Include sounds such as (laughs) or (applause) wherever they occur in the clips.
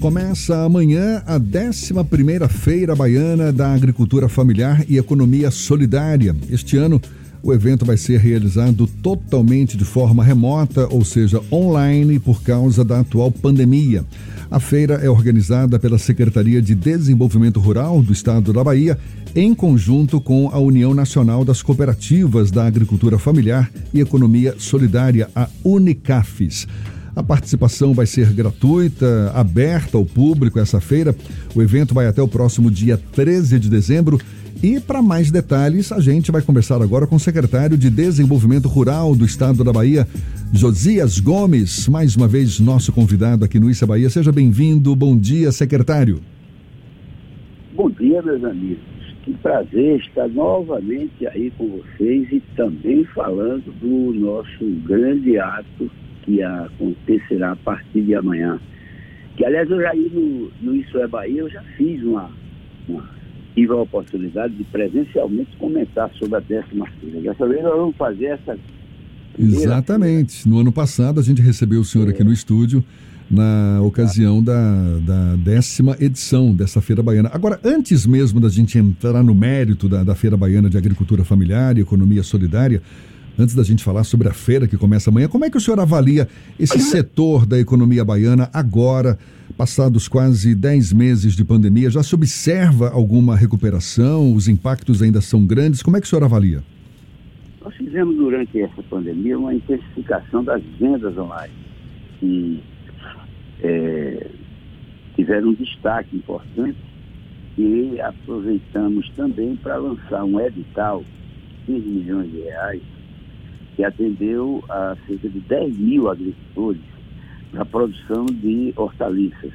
Começa amanhã a 11ª Feira Baiana da Agricultura Familiar e Economia Solidária. Este ano, o evento vai ser realizado totalmente de forma remota, ou seja, online, por causa da atual pandemia. A feira é organizada pela Secretaria de Desenvolvimento Rural do Estado da Bahia, em conjunto com a União Nacional das Cooperativas da Agricultura Familiar e Economia Solidária, a Unicafes. A participação vai ser gratuita, aberta ao público essa feira. O evento vai até o próximo dia 13 de dezembro. E para mais detalhes, a gente vai conversar agora com o secretário de Desenvolvimento Rural do Estado da Bahia, Josias Gomes, mais uma vez nosso convidado aqui no Issa Bahia. Seja bem-vindo. Bom dia, secretário. Bom dia, meus amigos. Que prazer estar novamente aí com vocês e também falando do nosso grande ato que acontecerá a partir de amanhã. Que, aliás, eu já ia no, no Isso é Bahia, eu já fiz uma, uma tive a oportunidade de presencialmente comentar sobre a décima feira. Dessa vez nós vamos fazer essa. Exatamente. No ano passado a gente recebeu o senhor é. aqui no estúdio na ocasião da, da décima edição dessa Feira Baiana. Agora, antes mesmo da gente entrar no mérito da, da Feira Baiana de Agricultura Familiar e Economia Solidária, antes da gente falar sobre a feira que começa amanhã, como é que o senhor avalia esse setor da economia baiana agora, passados quase 10 meses de pandemia? Já se observa alguma recuperação? Os impactos ainda são grandes? Como é que o senhor avalia? Nós fizemos durante essa pandemia uma intensificação das vendas online, que é, tiveram um destaque importante e aproveitamos também para lançar um edital, 15 milhões de reais, que atendeu a cerca de 10 mil agricultores na produção de hortaliças.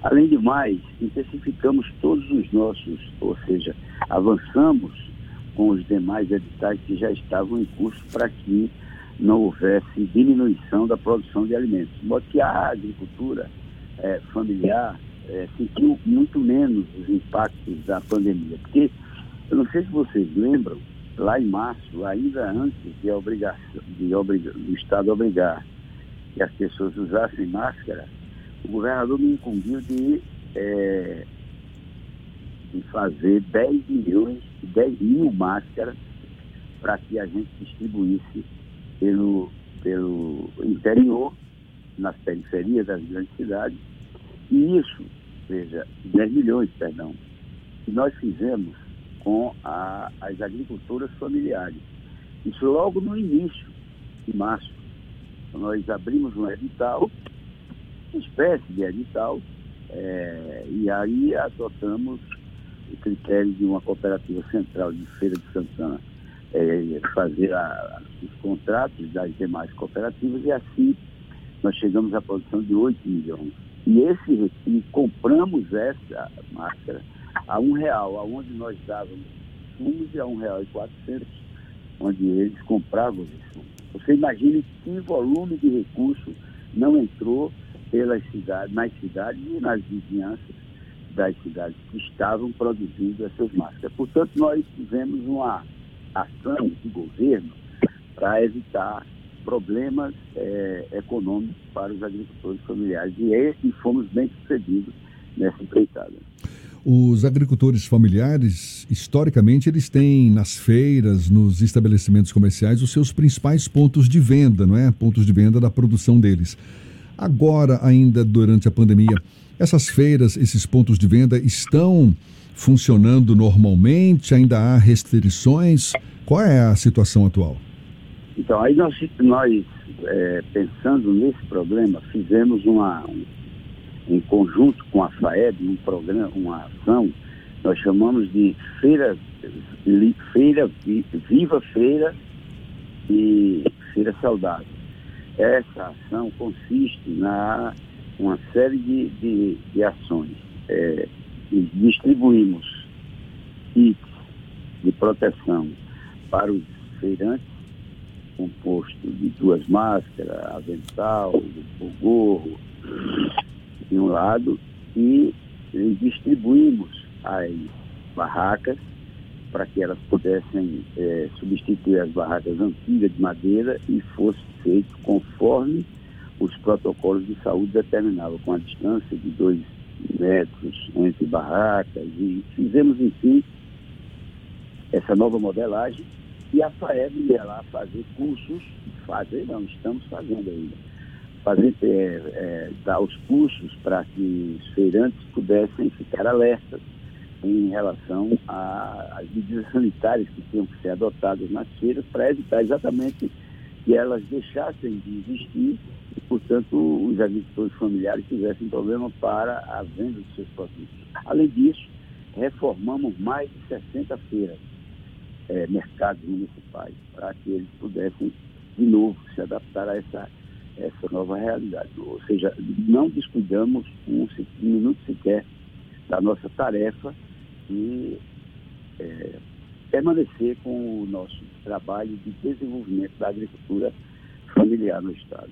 Além de mais, intensificamos todos os nossos, ou seja, avançamos com os demais editais que já estavam em curso para que não houvesse diminuição da produção de alimentos. De modo que a agricultura é, familiar é, sentiu muito menos os impactos da pandemia. Porque, eu não sei se vocês lembram, lá em março, ainda antes de, obrigação, de do Estado obrigar que as pessoas usassem máscara, o governador me incumbiu de, é, de fazer 10 milhões, 10 mil máscaras para que a gente distribuísse pelo, pelo interior, nas periferias das grandes cidades. E isso, veja, 10 milhões, perdão, que nós fizemos com a, as agricultoras familiares. Isso logo no início de março. Nós abrimos um edital, uma espécie de edital, é, e aí adotamos o critério de uma cooperativa central de Feira de Santana é, fazer a, os contratos das demais cooperativas e assim nós chegamos à produção de 8 milhões. E esse e compramos essa máscara a um real, aonde nós dávamos fumos, e a um real e quatrocentos, onde eles compravam isso. Você imagine que volume de recurso não entrou pelas cidades, nas cidades e nas vizinhanças das cidades que estavam produzindo essas máscaras. Portanto, nós tivemos uma ação de governo para evitar problemas é, econômicos para os agricultores familiares e, e fomos bem sucedidos nessa empreitada. Os agricultores familiares, historicamente, eles têm nas feiras, nos estabelecimentos comerciais, os seus principais pontos de venda, não é? Pontos de venda da produção deles. Agora, ainda durante a pandemia, essas feiras, esses pontos de venda estão funcionando normalmente? Ainda há restrições? Qual é a situação atual? Então, aí nós, nós é, pensando nesse problema, fizemos uma, em conjunto com a FAEB, um programa, uma ação, nós chamamos de Feira, feira Viva Feira e Feira Saudável. Essa ação consiste na uma série de, de, de ações. É, distribuímos kits de proteção para os feirantes, composto de duas máscaras, avental, gorro, de um lado e, distribuímos as barracas para que elas pudessem é, substituir as barracas antigas de madeira e fosse feito conforme os protocolos de saúde determinavam com a distância de dois metros entre barracas e fizemos, enfim, essa nova modelagem e a FAEB ia lá fazer cursos, fazer não, estamos fazendo ainda, fazer, é, é, dar os cursos para que os feirantes pudessem ficar alertas em relação às medidas sanitárias que tinham que ser adotadas nas feiras para evitar exatamente que elas deixassem de existir e, portanto, os agricultores familiares tivessem problema para a venda dos seus produtos. Além disso, reformamos mais de 60 feiras, é, mercados municipais, para que eles pudessem, de novo, se adaptar a essa, essa nova realidade. Ou seja, não descuidamos um, minuto sequer da nossa tarefa e é, permanecer com o nosso trabalho de desenvolvimento da agricultura familiar no Estado.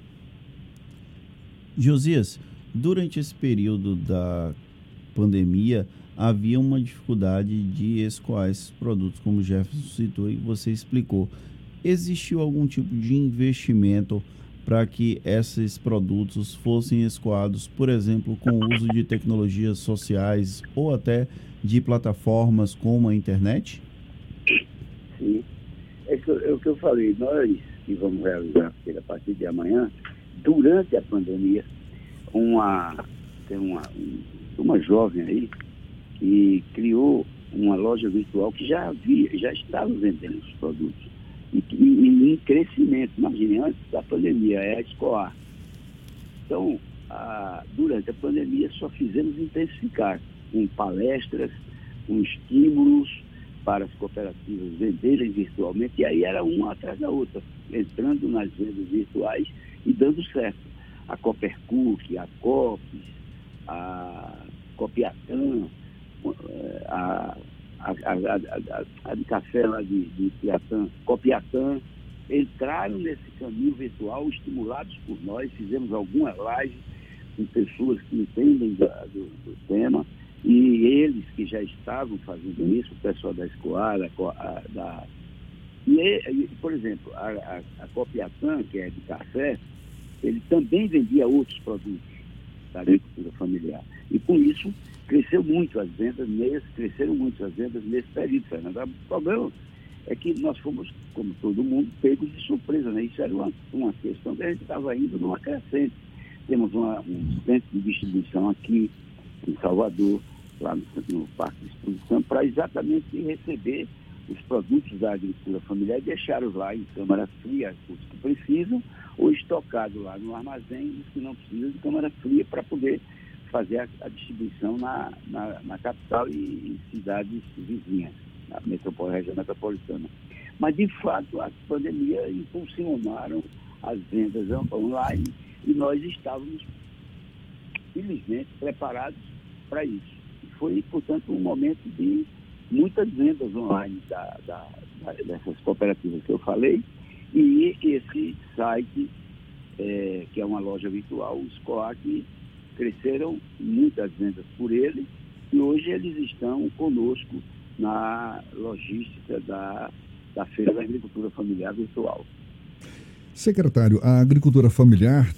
Josias, durante esse período da pandemia, havia uma dificuldade de escoar esses produtos, como o Jefferson citou e você explicou. Existiu algum tipo de investimento para que esses produtos fossem escoados, por exemplo, com o uso de tecnologias sociais ou até de plataformas como a internet? Sim. É, que, é o que eu falei, nós que vamos realizar a partir de amanhã, durante a pandemia, uma, tem uma, uma jovem aí que criou uma loja virtual que já havia, já estava vendendo os produtos. E, em crescimento, imagine, antes da pandemia, é a escoar. Então, a, durante a pandemia só fizemos intensificar com palestras, com estímulos, para as cooperativas venderem virtualmente, e aí era uma atrás da outra, entrando nas vendas virtuais e dando certo. A Coopercook, a COPES, a Copiatã, a, a, a, a, de café lá de, de Piatã, Copiatã, entraram nesse caminho virtual, estimulados por nós, fizemos algumas lives com pessoas que entendem do, do tema, e eles que já estavam fazendo isso, o pessoal da Escoar, da, da e, por exemplo, a, a, a Copiatã, que é de café, ele também vendia outros produtos da agricultura familiar. E com isso cresceu muito as vendas nesse, cresceram muito as vendas nesse período, Fernando. O problema é que nós fomos, como todo mundo, pegos de surpresa, né? Isso era uma, uma questão que a gente estava indo numa crescente. Temos uma, um centro de distribuição aqui, em Salvador, lá no, no Parque de Exposição, para exatamente receber os produtos da agricultura familiar e deixá-los lá em câmara fria, os que precisam, ou estocados lá no armazém, os que não precisam de câmara fria, para poder fazer a, a distribuição na, na, na, capital e em cidades vizinhas, na metropol, região metropolitana. Mas, de fato, a pandemia impulsionaram as vendas online e nós estávamos, felizmente, preparados para isso. Foi, portanto, um momento de muitas vendas online da, da, da, dessas cooperativas que eu falei e esse site, é, que é uma loja virtual, o SCOAC, cresceram muitas vendas por ele e hoje eles estão conosco na logística da, da Feira da Agricultura Familiar Virtual. Secretário, a agricultura familiar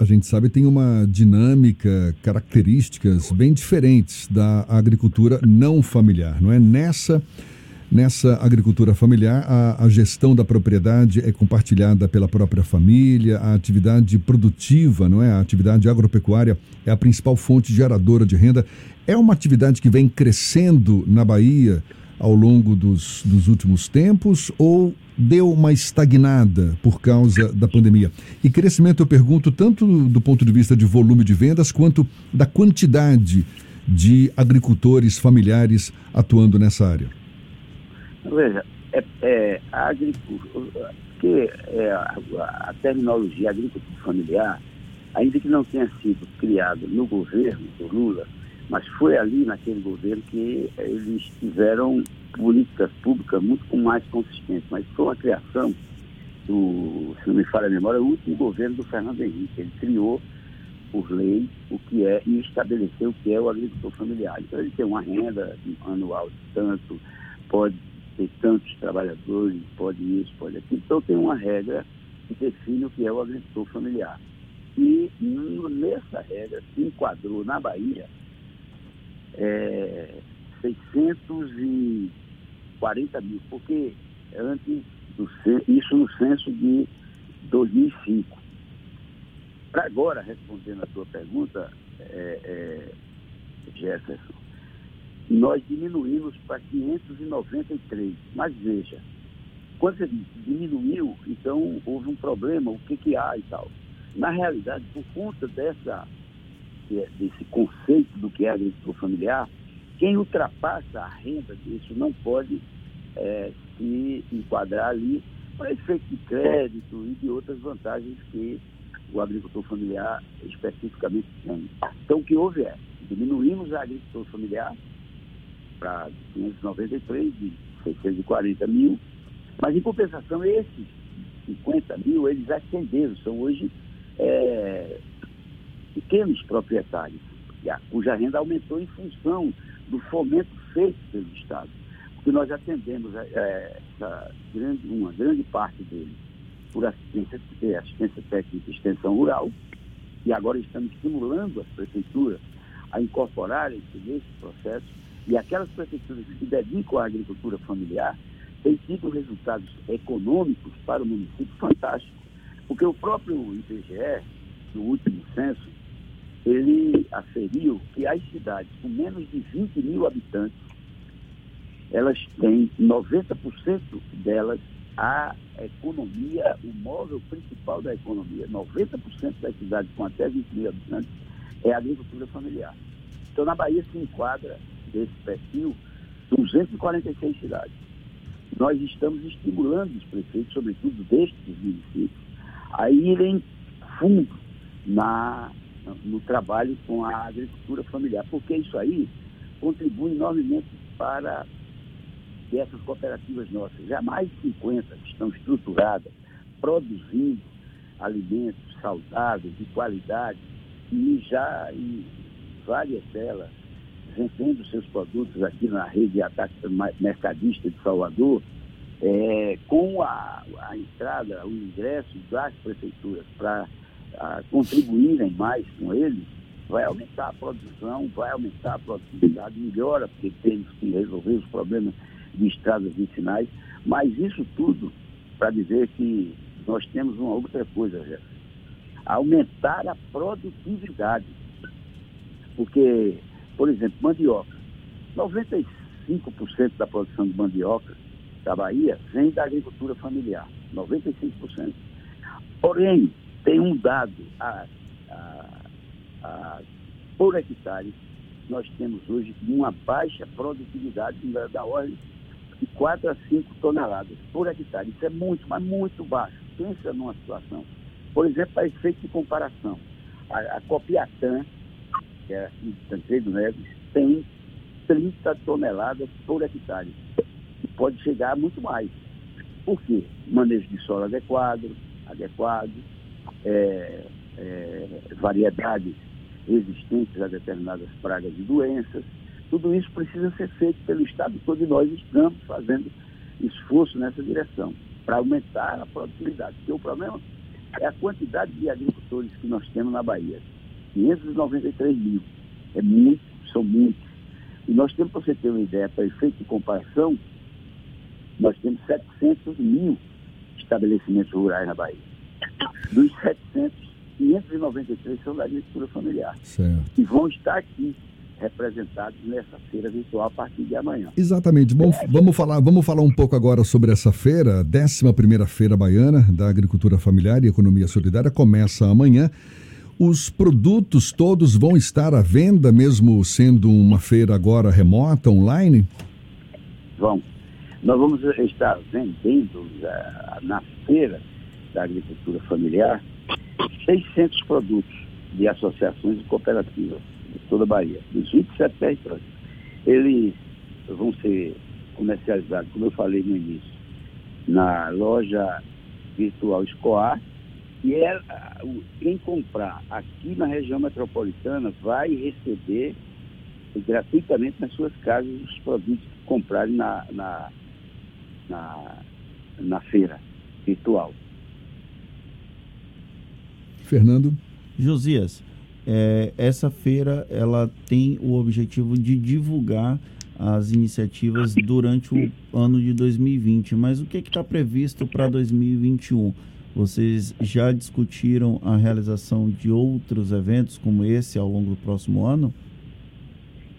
a gente sabe, tem uma dinâmica, características bem diferentes da agricultura não familiar, não é? Nessa, nessa agricultura familiar, a, a gestão da propriedade é compartilhada pela própria família, a atividade produtiva, não é? A atividade agropecuária é a principal fonte geradora de renda. É uma atividade que vem crescendo na Bahia ao longo dos, dos últimos tempos ou deu uma estagnada por causa da pandemia? E crescimento, eu pergunto, tanto do ponto de vista de volume de vendas, quanto da quantidade de agricultores familiares atuando nessa área. Veja, é, é a agricultura, que é a, a terminologia agricultura familiar, ainda que não tenha sido criada no governo do Lula, mas foi ali naquele governo que eles tiveram políticas públicas muito mais consistentes. Mas foi uma criação do, se não me falha a memória, o último governo do Fernando Henrique. Ele criou por lei o que é e estabeleceu o que é o agricultor familiar. Então ele tem uma renda anual de tanto, pode ter tantos trabalhadores, pode isso, pode aquilo. Então tem uma regra que define o que é o agricultor familiar. E nessa regra se enquadrou na Bahia é, 640 mil, porque antes do isso no censo de 2005. Para agora, respondendo a sua pergunta, é, é, Jefferson, nós diminuímos para 593. Mas veja, quando você diminuiu, então houve um problema, o que, que há e tal. Na realidade, por conta dessa, desse conceito do que é agricultura familiar, quem ultrapassa a renda disso não pode é, se enquadrar ali para efeito de crédito e de outras vantagens que o agricultor familiar especificamente tem. Então, o que houve é, diminuímos a agricultura familiar para 593 de 640 mil, mas em compensação esses 50 mil, eles ascenderam, são hoje é, pequenos proprietários, cuja renda aumentou em função do fomento feito pelo Estado. Porque nós atendemos é, grande, uma grande parte deles por assistência, é, assistência técnica e extensão rural, e agora estamos estimulando as prefeituras a incorporarem-se nesse processo, e aquelas prefeituras que se dedicam à agricultura familiar têm tido resultados econômicos para o município fantásticos, porque o próprio IBGE, no último censo, ele aferiu que as cidades com menos de 20 mil habitantes, elas têm 90% delas a economia, o móvel principal da economia, 90% das cidades com até 20 mil habitantes é a agricultura familiar. Então, na Bahia se enquadra desse perfil 246 cidades. Nós estamos estimulando os prefeitos, sobretudo destes municípios, a irem fundo na no trabalho com a agricultura familiar, porque isso aí contribui enormemente para essas cooperativas nossas, já mais de 50 que estão estruturadas, produzindo alimentos saudáveis, de qualidade, e já em várias delas vendendo seus produtos aqui na rede mercadista de Salvador, é, com a, a entrada, o ingresso das prefeituras para contribuírem mais com ele, vai aumentar a produção, vai aumentar a produtividade, melhora, porque temos que resolver os problemas de estradas vicinais, mas isso tudo para dizer que nós temos uma outra coisa, Jefferson. Aumentar a produtividade. Porque, por exemplo, mandioca. 95% da produção de mandioca da Bahia vem da agricultura familiar. 95%. Porém, tem um dado a, a, a, por hectare, nós temos hoje uma baixa produtividade da, ordem de 4 a 5 toneladas por hectare. Isso é muito, mas muito baixo. Pensa numa situação. Por exemplo, para efeito de comparação, a, a Copiatã, que é de Tancredo Neves, tem 30 toneladas por hectare. E pode chegar a muito mais. Por quê? Manejo de solo adequado, adequado, é, é, variedades resistentes a determinadas pragas e doenças. Tudo isso precisa ser feito pelo Estado todo e nós estamos fazendo esforço nessa direção para aumentar a produtividade. Porque o problema é a quantidade de agricultores que nós temos na Bahia. 593 mil. É muito, são muitos. E nós temos, para você ter uma ideia, para efeito de comparação, nós temos 700 mil estabelecimentos rurais na Bahia. Dos 700, 593 são da agricultura familiar. Certo. E vão estar aqui representados nessa feira virtual a partir de amanhã. Exatamente. Bom, vamos falar, vamos falar um pouco agora sobre essa feira, 11 primeira feira baiana da agricultura familiar e economia solidária começa amanhã. Os produtos todos vão estar à venda, mesmo sendo uma feira agora remota, online? Vão. Nós vamos estar vendendo uh, na feira da agricultura familiar 600 produtos de associações e cooperativas de toda a Bahia, dos 27 territórios. Eles vão ser comercializados, como eu falei no início, na loja virtual Escoar, e é, quem comprar aqui na região metropolitana vai receber gratuitamente nas suas casas os produtos que comprarem na, na, na, na feira virtual. Fernando? Josias, é, essa feira ela tem o objetivo de divulgar as iniciativas durante o ano de 2020, mas o que está previsto para 2021? Vocês já discutiram a realização de outros eventos como esse ao longo do próximo ano?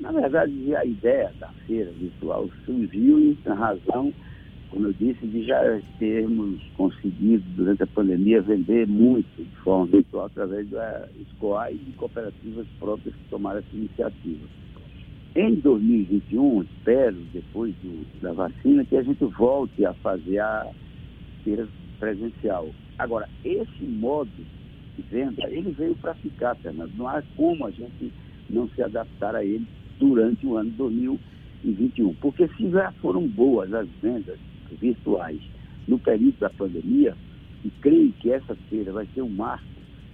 Na verdade, a ideia da feira virtual surgiu em razão, como eu disse, de já termos conseguido, durante a pandemia, vender muito de forma virtual através da escoar e de cooperativas próprias que tomaram essa iniciativa. Em 2021, espero, depois do, da vacina, que a gente volte a fazer a feira presencial. Agora, esse modo de venda, ele veio para ficar, Fernando. Não há como a gente não se adaptar a ele durante o ano 2021. Porque se já foram boas as vendas virtuais no período da pandemia, e creio que essa feira vai ser um marco,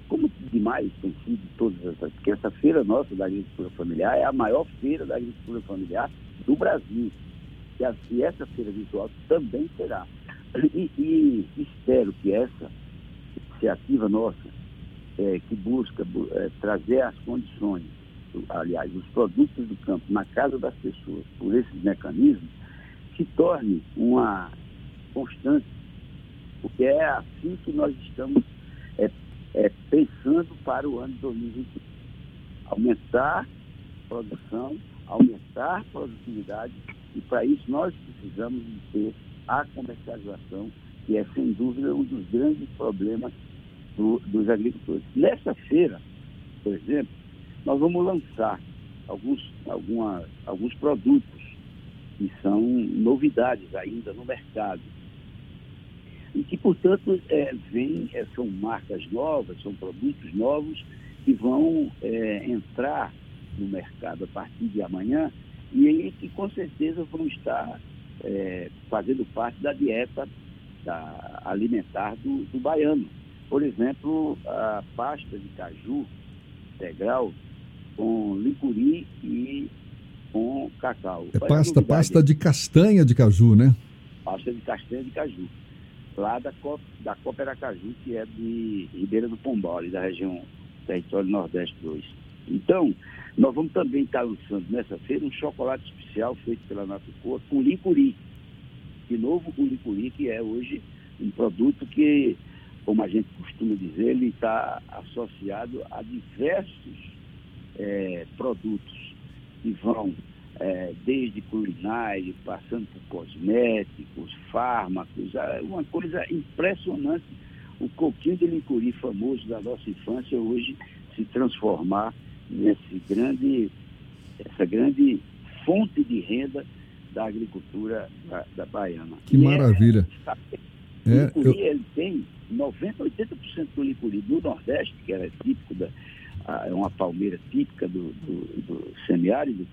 como demais tem sido todas essas, porque essa feira nossa da agricultura familiar é a maior feira da agricultura familiar do Brasil. E, e essa feira virtual também será. E, e espero que essa iniciativa nossa, é, que busca é, trazer as condições, aliás, os produtos do campo na casa das pessoas por esses mecanismos, se torne uma constante, porque é assim que nós estamos é, é, pensando para o ano 2021. Aumentar produção, aumentar produtividade, e para isso nós precisamos de ter a comercialização, que é sem dúvida um dos grandes problemas do, dos agricultores. Nessa feira, por exemplo, nós vamos lançar alguns, alguma, alguns produtos que são novidades ainda no mercado. E que, portanto, é, vem, é, são marcas novas, são produtos novos que vão é, entrar no mercado a partir de amanhã e aí que com certeza vão estar é, fazendo parte da dieta da, alimentar do, do baiano. Por exemplo, a pasta de caju integral com licuri e com cacau. É pasta, pasta de castanha de caju, né? Pasta de castanha de caju. Lá da, da Coopera Caju, que é de Ribeira do Pombal, ali da região território Nordeste 2. Então, nós vamos também estar lançando nessa feira um chocolate especial feito pela Natucoa com licuri. De novo, o licuri, que é hoje um produto que como a gente costuma dizer, ele está associado a diversos é, produtos que vão é, desde culinária, passando por cosméticos, fármacos, é uma coisa impressionante. O coquinho de licuri famoso da nossa infância hoje se transformar nesse grande, essa grande fonte de renda da agricultura da, da baiana. Que e maravilha! É, o licuri, eu... ele tem 90%, 80% do licuri do Nordeste, que era típico da, é uma palmeira típica do, do, do semiárido,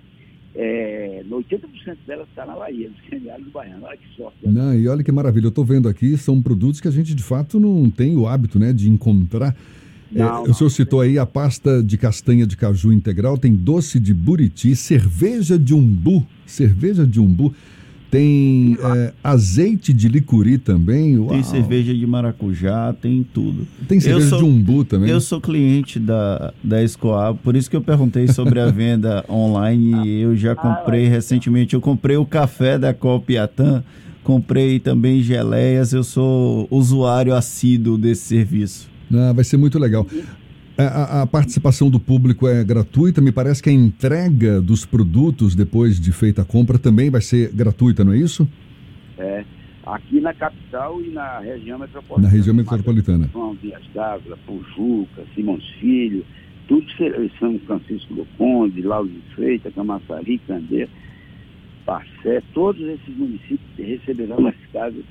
é, 80% dela está na Bahia, no semiárido baiano. Olha que sorte. Né? Não, e olha que maravilha, eu estou vendo aqui, são produtos que a gente de fato não tem o hábito né, de encontrar. É, não, é, o senhor citou aí a pasta de castanha de caju integral, tem doce de buriti, cerveja de umbu, cerveja de umbu. Tem é, azeite de licuri também. Uau. Tem cerveja de maracujá, tem tudo. Tem cerveja sou, de umbu também. Eu sou cliente da, da Escoab, por isso que eu perguntei sobre a (laughs) venda online. E eu já comprei recentemente. Eu comprei o café da Copiatã, comprei também geleias. Eu sou usuário assíduo desse serviço. Ah, vai ser muito legal. A, a, participação do público é gratuita. Me parece que a entrega dos produtos depois de feita a compra também vai ser gratuita, não é isso? É. Aqui na capital e na região metropolitana. Na região metropolitana. João, Dias Dávila, Pujuca, Simões Filho, tudo São Francisco do Conde, Lauro de Freitas, Camaçari, Candeia, Passé, todos esses municípios receberão nas casas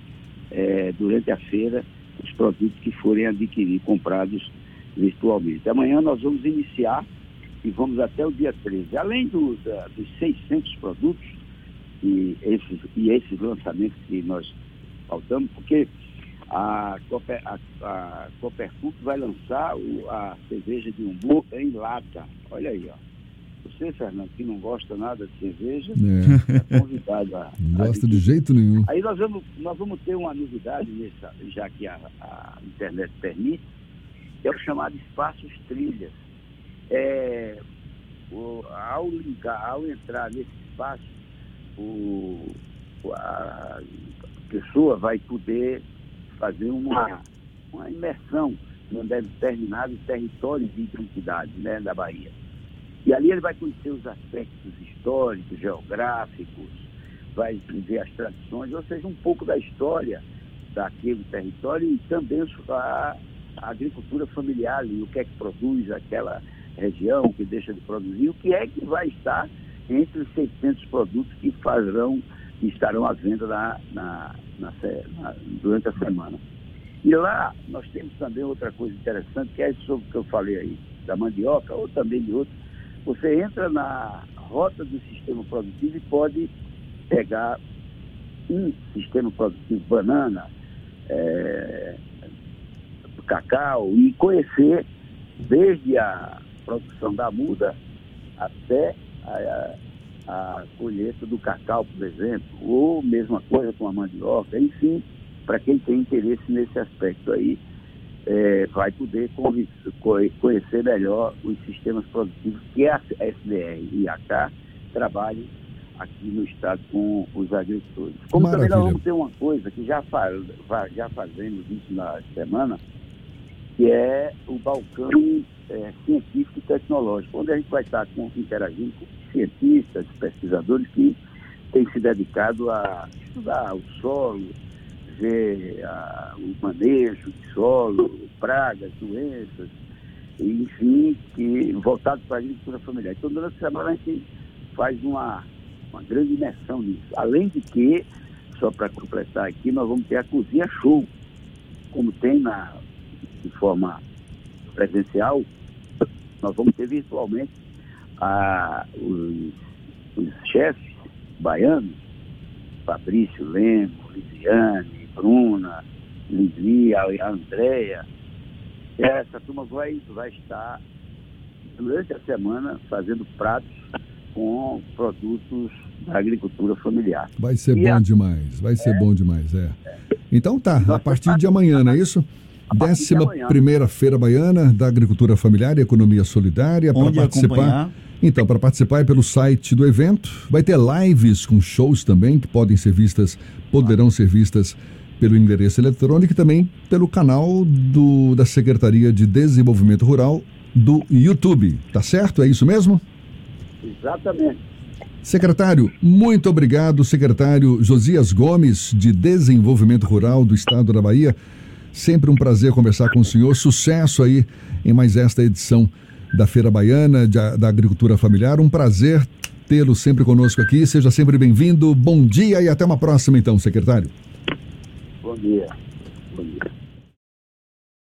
é, durante a feira os produtos que forem adquirir, comprados virtualmente. Amanhã nós vamos iniciar e vamos até o dia 13. Além do, da, dos 600 produtos e esses, e esses lançamentos que nós faltamos, porque a, Cooper, a, a vai lançar o, a cerveja de umbu em lata. Olha aí, ó. Você, Fernando, que não gosta nada de cerveja, é, é convidado (laughs) a. Não gosta de jeito nenhum. Aí nós vamos, nós vamos ter uma novidade, nessa, já que a, a internet permite, é o chamado espaços trilhas. É, o, ao ligar, ao entrar nesse espaço, o, a pessoa vai poder fazer uma, uma imersão num determinado território de identidade né, da Bahia. E ali ele vai conhecer os aspectos históricos, geográficos, vai ver as tradições, ou seja, um pouco da história daquele território e também a, a agricultura familiar ali, o que é que produz aquela região, o que deixa de produzir, o que é que vai estar entre os 600 produtos que farão, que estarão à venda na, na, na, durante a semana. E lá nós temos também outra coisa interessante, que é sobre o que eu falei aí, da mandioca, ou também de outros. Você entra na rota do sistema produtivo e pode pegar um sistema produtivo banana, é, cacau, e conhecer desde a produção da muda até a, a, a colheita do cacau, por exemplo, ou mesma coisa com a mandioca, enfim, para quem tem interesse nesse aspecto aí, é, vai poder conhecer melhor os sistemas produtivos que a SDR e a AK trabalham aqui no estado com os agricultores. Como Maravilha. também nós vamos ter uma coisa que já, faz, já fazemos isso na semana, que é o balcão é, científico e tecnológico, onde a gente vai estar com, interagindo com cientistas, pesquisadores que têm se dedicado a estudar o solo, ver a, o manejo de solo, pragas, doenças, enfim, que, voltado para a agricultura familiar. Então, durante a semana a gente faz uma, uma grande imersão nisso. Além de que, só para completar aqui, nós vamos ter a cozinha show, como tem na, de forma presencial, nós vamos ter virtualmente a, os, os chefes baianos, Fabrício Lemo, Lisiane, Bruna, Lili, a Andréia. Essa turma vai, vai estar durante a semana fazendo pratos com produtos da agricultura familiar. Vai ser e bom a... demais, vai ser é, bom demais, é. é. Então tá, a partir de amanhã, não é isso? Décima primeira feira baiana da agricultura familiar e economia solidária para participar. Acompanhar? Então, para participar é pelo site do evento. Vai ter lives com shows também que podem ser vistas, poderão ser vistas pelo endereço eletrônico e também pelo canal do, da Secretaria de Desenvolvimento Rural do YouTube. Tá certo? É isso mesmo? Exatamente. Secretário, muito obrigado, secretário Josias Gomes, de Desenvolvimento Rural do Estado da Bahia. Sempre um prazer conversar com o senhor. Sucesso aí em mais esta edição da Feira Baiana de, da Agricultura Familiar. Um prazer tê-lo sempre conosco aqui. Seja sempre bem-vindo. Bom dia e até uma próxima, então, secretário. Bom dia. Bom dia.